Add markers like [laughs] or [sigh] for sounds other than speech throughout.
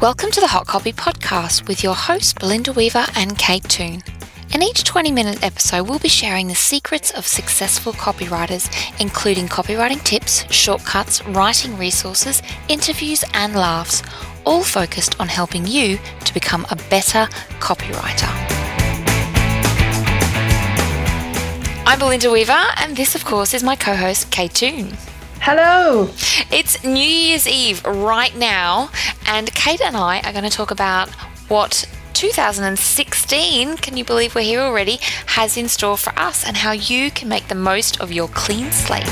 Welcome to the Hot Copy Podcast with your hosts Belinda Weaver and Kate Toon. In each 20 minute episode, we'll be sharing the secrets of successful copywriters, including copywriting tips, shortcuts, writing resources, interviews, and laughs, all focused on helping you to become a better copywriter. I'm Belinda Weaver, and this, of course, is my co host, Kate Toon. Hello. It's New Year's Eve right now, and Kate and I are going to talk about what 2016, can you believe we're here already, has in store for us and how you can make the most of your clean slate.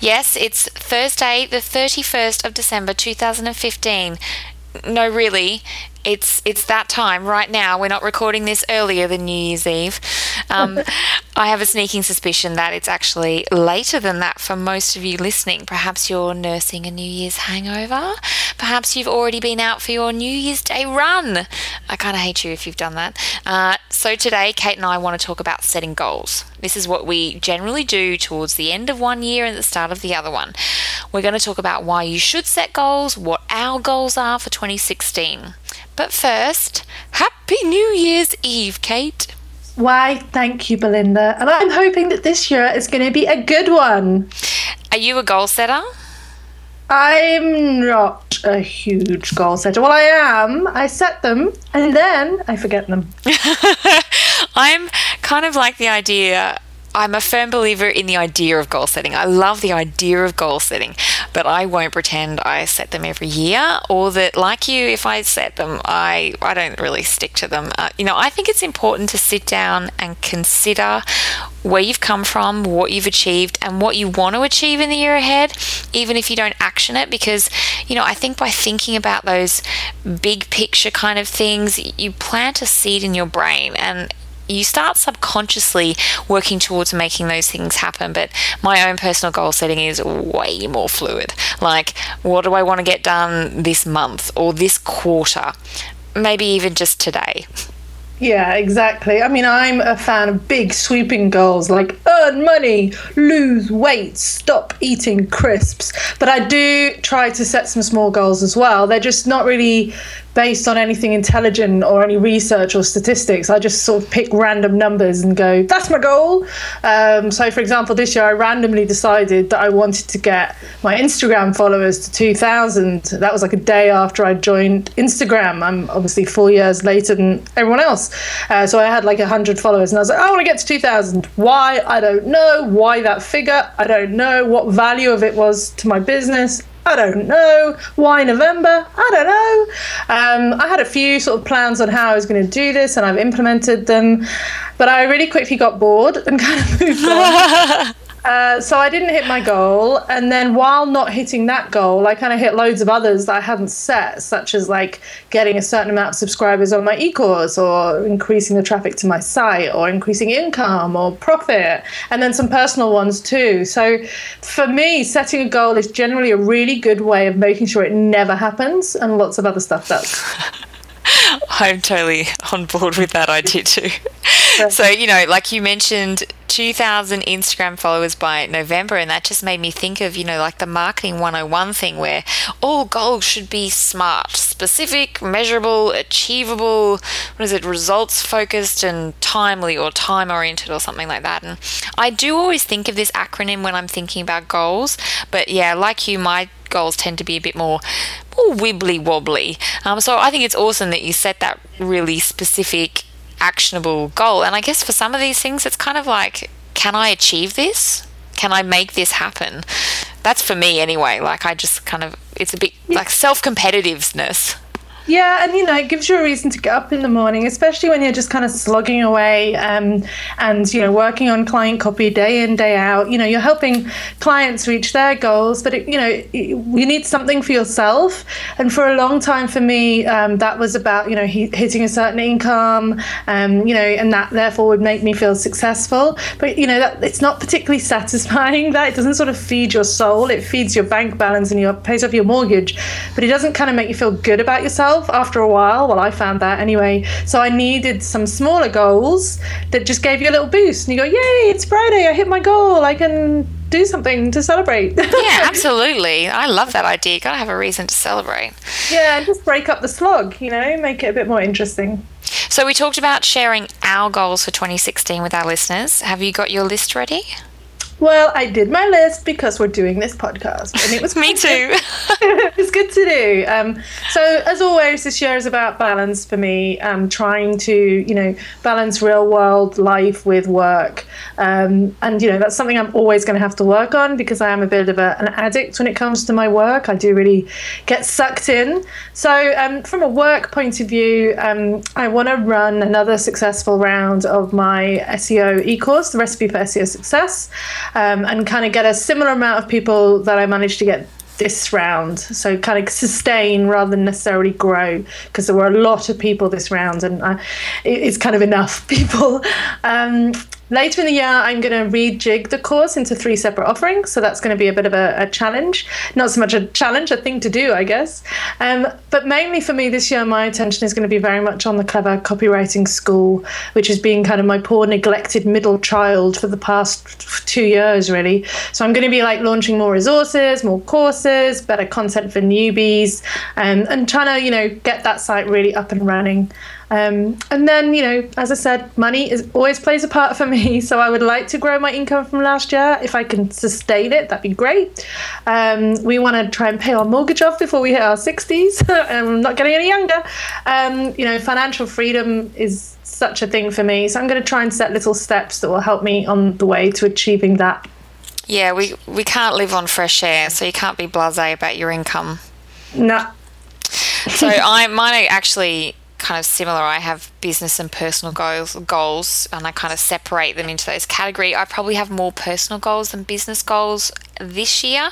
Yes, it's Thursday, the 31st of December 2015. No, really, it's it's that time right now. We're not recording this earlier than New Year's Eve. Um, I have a sneaking suspicion that it's actually later than that for most of you listening. Perhaps you're nursing a New Year's hangover. Perhaps you've already been out for your New Year's Day run. I kind of hate you if you've done that. Uh, so today, Kate and I want to talk about setting goals. This is what we generally do towards the end of one year and the start of the other one. We're going to talk about why you should set goals, what our goals are for 2016. But first, Happy New Year's Eve, Kate. Why, thank you, Belinda. And I'm hoping that this year is going to be a good one. Are you a goal setter? I'm not a huge goal setter. Well, I am. I set them and then I forget them. [laughs] I'm kind of like the idea I'm a firm believer in the idea of goal setting. I love the idea of goal setting, but I won't pretend I set them every year or that, like you, if I set them, I, I don't really stick to them. Uh, you know, I think it's important to sit down and consider where you've come from, what you've achieved, and what you want to achieve in the year ahead, even if you don't action it. Because, you know, I think by thinking about those big picture kind of things, you plant a seed in your brain and you start subconsciously working towards making those things happen. But my own personal goal setting is way more fluid. Like, what do I want to get done this month or this quarter? Maybe even just today. Yeah, exactly. I mean, I'm a fan of big sweeping goals like earn money, lose weight, stop eating crisps. But I do try to set some small goals as well. They're just not really based on anything intelligent or any research or statistics. I just sort of pick random numbers and go, that's my goal. Um, so, for example, this year I randomly decided that I wanted to get my Instagram followers to 2,000. That was like a day after I joined Instagram. I'm obviously four years later than everyone else. Uh, so I had like 100 followers and I was like, I want to get to 2,000. Why? I don't know. Why that figure? I don't know. What value of it was to my business? I don't know. Why November? I don't know. Um, I had a few sort of plans on how I was going to do this, and I've implemented them, but I really quickly got bored and [laughs] kind of moved on. [laughs] Uh, so I didn't hit my goal, and then while not hitting that goal, I kind of hit loads of others that I hadn't set, such as like getting a certain amount of subscribers on my e-course, or increasing the traffic to my site, or increasing income or profit, and then some personal ones too. So for me, setting a goal is generally a really good way of making sure it never happens, and lots of other stuff does. [laughs] I'm totally on board with that idea too. so, you know, like you mentioned, 2,000 Instagram followers by November, and that just made me think of, you know, like the marketing 101 thing where all goals should be smart, specific, measurable, achievable, what is it, results focused and timely or time oriented or something like that. And I do always think of this acronym when I'm thinking about goals, but yeah, like you, my goals tend to be a bit more, more wibbly wobbly. Um, so I think it's awesome that you set that really specific actionable goal. And I guess for some of these things, it's kind of like, can I achieve this? Can I make this happen? That's for me anyway. Like, I just kind of, it's a bit like self competitiveness. Yeah, and you know, it gives you a reason to get up in the morning, especially when you're just kind of slogging away um, and you know working on client copy day in day out. You know, you're helping clients reach their goals, but it, you know, you need something for yourself. And for a long time, for me, um, that was about you know hitting a certain income, um, you know, and that therefore would make me feel successful. But you know, that it's not particularly [laughs] satisfying. That it doesn't sort of feed your soul. It feeds your bank balance and your pays off your mortgage, but it doesn't kind of make you feel good about yourself myself after a while. Well, I found that anyway. So I needed some smaller goals that just gave you a little boost. And you go, yay, it's Friday. I hit my goal. I can do something to celebrate. [laughs] yeah, absolutely. I love that idea. You gotta have a reason to celebrate. Yeah, just break up the slog, you know, make it a bit more interesting. So we talked about sharing our goals for 2016 with our listeners. Have you got your list ready? Well, I did my list because we're doing this podcast, and it was [laughs] me too. [laughs] it's good to do. Um, so, as always, this year is about balance for me. Um, trying to, you know, balance real world life with work, um, and you know that's something I'm always going to have to work on because I am a bit of a, an addict when it comes to my work. I do really get sucked in. So, um, from a work point of view, um, I want to run another successful round of my SEO e-course, the recipe for SEO success um, and kind of get a similar amount of people that I managed to get this round. So kind of sustain rather than necessarily grow because there were a lot of people this round and I, it's kind of enough [laughs] people. Um, Later in the year, I'm going to rejig the course into three separate offerings. So that's going to be a bit of a, a challenge. Not so much a challenge, a thing to do, I guess. Um, but mainly for me this year, my attention is going to be very much on the Clever Copywriting School, which has been kind of my poor neglected middle child for the past two years, really. So I'm going to be like launching more resources, more courses, better content for newbies, um, and trying to, you know, get that site really up and running. Um, and then, you know, as I said, money is always plays a part for me. [laughs] So I would like to grow my income from last year. If I can sustain it, that'd be great. Um, we want to try and pay our mortgage off before we hit our 60s. [laughs] and I'm not getting any younger. Um, you know, financial freedom is such a thing for me. So I'm going to try and set little steps that will help me on the way to achieving that. Yeah, we, we can't live on fresh air, so you can't be blasé about your income. No. so [laughs] I mine actually kind of similar. I have business and personal goals, goals, and I kind of separate them into those category. I probably have more personal goals than business goals this year,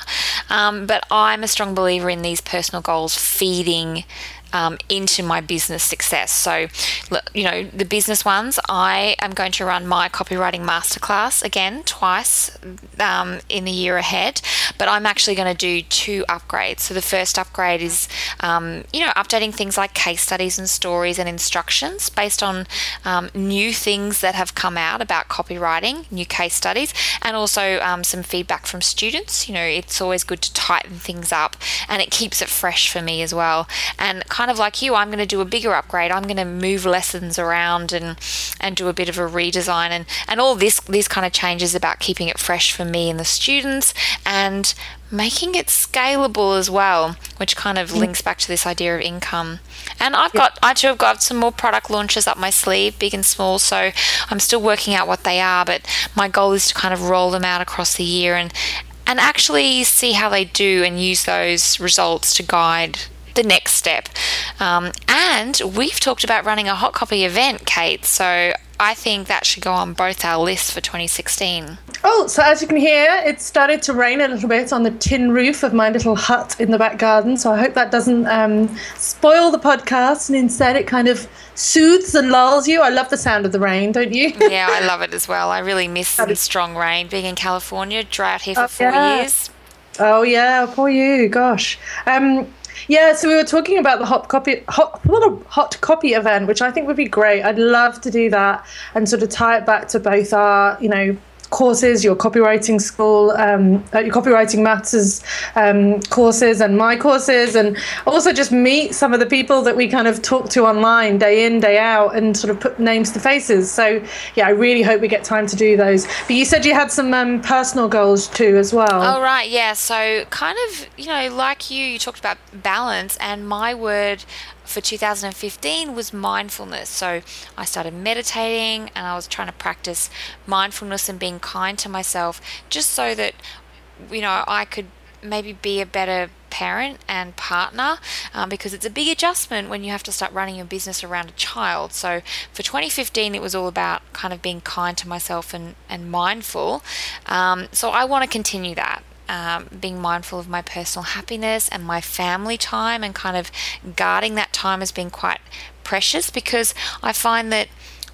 um, but I'm a strong believer in these personal goals feeding um, into my business success. So, you know, the business ones, I am going to run my copywriting masterclass again twice um, in the year ahead, but I'm actually going to do two upgrades. So, the first upgrade is, um, you know, updating things like case studies and stories and instructions based on um, new things that have come out about copywriting, new case studies, and also um, some feedback from students. You know, it's always good to tighten things up and it keeps it fresh for me as well. And kind of like you, I'm going to do a bigger upgrade. I'm going to move lessons around and and do a bit of a redesign and and all this these kind of changes about keeping it fresh for me and the students and making it scalable as well, which kind of mm. links back to this idea of income. And I've got, I too have got some more product launches up my sleeve, big and small. So I'm still working out what they are, but my goal is to kind of roll them out across the year and and actually see how they do and use those results to guide the next step. Um, and we've talked about running a hot copy event, Kate. So I think that should go on both our lists for 2016. Oh, so as you can hear, it started to rain a little bit on the tin roof of my little hut in the back garden. So I hope that doesn't um, spoil the podcast and instead it kind of soothes and lulls you. I love the sound of the rain, don't you? yeah, I love it as well. I really miss some strong rain. Being in California, drought here for oh, four yeah. years. Oh, yeah, poor you. Gosh. Um, yeah, so we were talking about the hot copy hot hot copy event, which I think would be great. I'd love to do that and sort of tie it back to both our, you know, courses, your copywriting school, um, uh, your copywriting matters um, courses, and my courses, and also just meet some of the people that we kind of talk to online day in, day out, and sort of put names to faces. So, yeah, I really hope we get time to do those. But you said you had some um, personal goals too, as well. Oh, right, yeah. So, kind of, you know, like you, you talked about balance, and my word for 2015 was mindfulness. So I started meditating and I was trying to practice mindfulness and being kind to myself just so that, you know, I could maybe be a better parent and partner um, because it's a big adjustment when you have to start running your business around a child. So for 2015, it was all about kind of being kind to myself and, and mindful. Um, so I want to continue that um, being mindful of my personal happiness and my family time and kind of guarding that time has been quite precious because I find that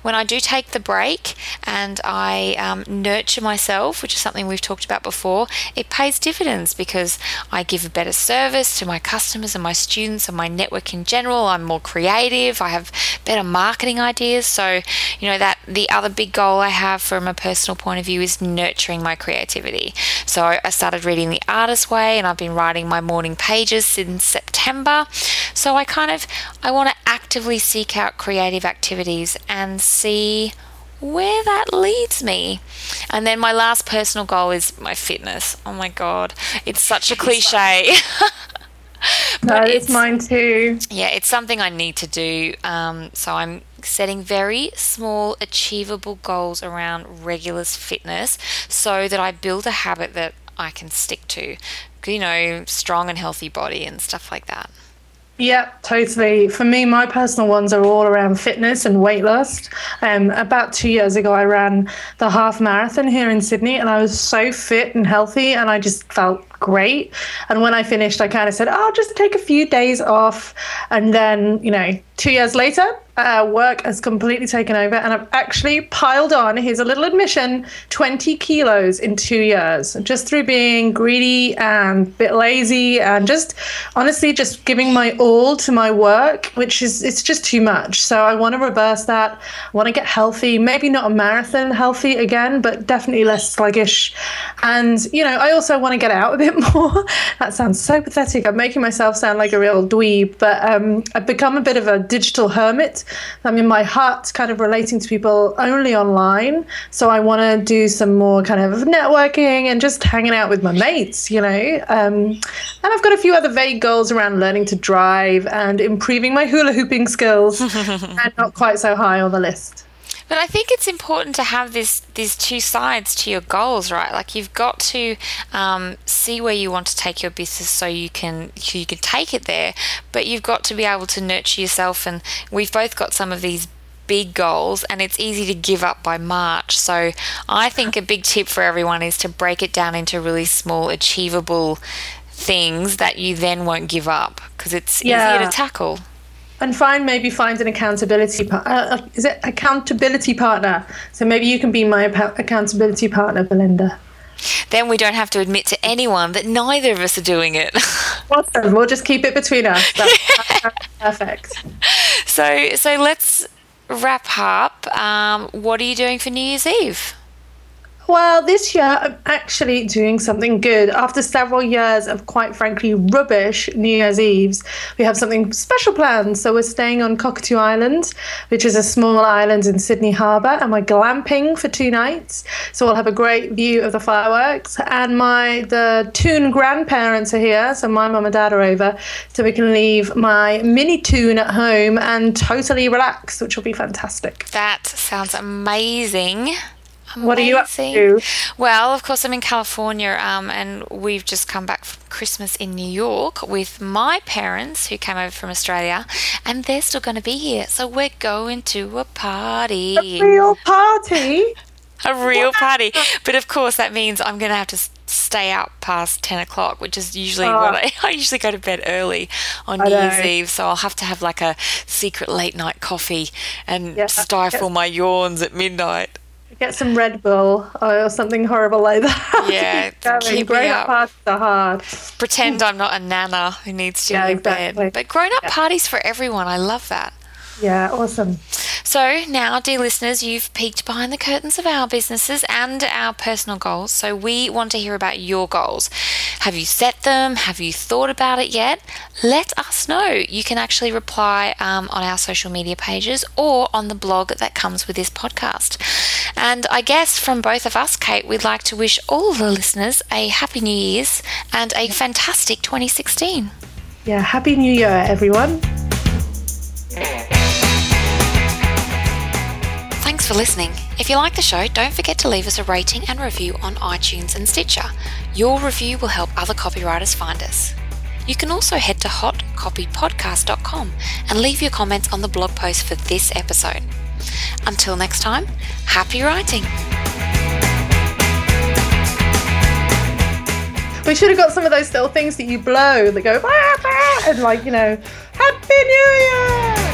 when I do take the break and I um, nurture myself, which is something we've talked about before, it pays dividends because I give a better service to my customers and my students and my network in general. I'm more creative. I have better marketing ideas. So, you know, that the other big goal I have from a personal point of view is nurturing my creativity. So I started reading The Artist Way and I've been writing my morning pages since September. So I kind of I want to actively seek out creative activities and see where that leads me. And then my last personal goal is my fitness. Oh my god, it's such a cliche. [laughs] but it's mine too. Yeah, it's something I need to do. Um, so I'm setting very small, achievable goals around regular fitness so that I build a habit that I can stick to. You know, strong and healthy body and stuff like that. Yeah, totally. For me, my personal ones are all around fitness and weight loss. Um, about two years ago, I ran the half marathon here in Sydney, and I was so fit and healthy, and I just felt great. And when I finished, I kind of said, oh, I'll just take a few days off. And then, you know, two years later, uh, work has completely taken over, and I've actually piled on, here's a little admission, 20 kilos in two years, just through being greedy and a bit lazy and just honestly just giving my all to my work, which is it's just too much. So I want to reverse that. I want to get healthy, maybe not a marathon healthy again, but definitely less sluggish. And, you know, I also want to get out a bit [laughs] more. that sounds so pathetic. I'm making myself sound like a real dweeb, but um, I've become a bit of a digital hermit. I'm in my hut, kind of relating to people only online. So I want to do some more kind of networking and just hanging out with my mates, you know. Um, and I've got a few other vague goals around learning to drive and improving my hula hooping skills, [laughs] and not quite so high on the list. But I think it's important to have this these two sides to your goals, right? Like you've got to um, see where you want to take your business so you can you can take it there, but you've got to be able to nurture yourself. And we've both got some of these big goals and it's easy to give up by March. So I think a big tip for everyone is to break it down into really small achievable things that you then won't give up because it's yeah. easier to tackle and find maybe find an accountability uh, uh, is it accountability partner? So maybe you can be my accountability partner belinda. Then we don't have to admit to anyone that neither of us are doing it. [laughs] Awesome. We'll just keep it between us. That's, perfect. So so let's wrap up. Um, what are you doing for new year's eve well, this year I'm actually doing something good. After several years of quite frankly rubbish New Year's Eves, we have something special planned. So we're staying on Cockatoo Island, which is a small island in Sydney Harbour, and we're glamping for two nights. So we'll have a great view of the fireworks. And my the Toon grandparents are here, so my mum and dad are over, so we can leave my mini Toon at home and totally relax, which will be fantastic. That sounds amazing. Amazing. What are you up to? Well, of course, I'm in California, um, and we've just come back from Christmas in New York with my parents who came over from Australia, and they're still going to be here. So we're going to a party. A real party? a real party. But of course, that means I'm going to have to stay out past 10 o'clock, which is usually oh. what I, [laughs] I usually go to bed early on New Year's Eve. So I'll have to have like a secret late night coffee and yeah, stifle my yawns at midnight. Get some Red Bull or something horrible like that. [laughs] Yeah, keep grown up parties are hard. Pretend I'm not a nana who needs to yeah, in exactly. bed. But grown up yeah. parties for everyone. I love that. Yeah, awesome. So, now, dear listeners, you've peeked behind the curtains of our businesses and our personal goals. So, we want to hear about your goals. Have you set them? Have you thought about it yet? Let us know. You can actually reply um, on our social media pages or on the blog that comes with this podcast. And I guess from both of us, Kate, we'd like to wish all the listeners a happy New Year's and a fantastic 2016. Yeah, happy New Year, everyone. Thanks for listening. If you like the show, don't forget to leave us a rating and review on iTunes and Stitcher. Your review will help other copywriters find us. You can also head to hotcopypodcast.com and leave your comments on the blog post for this episode. Until next time, happy writing! We should have got some of those little things that you blow that go, and like, you know, Happy New Year!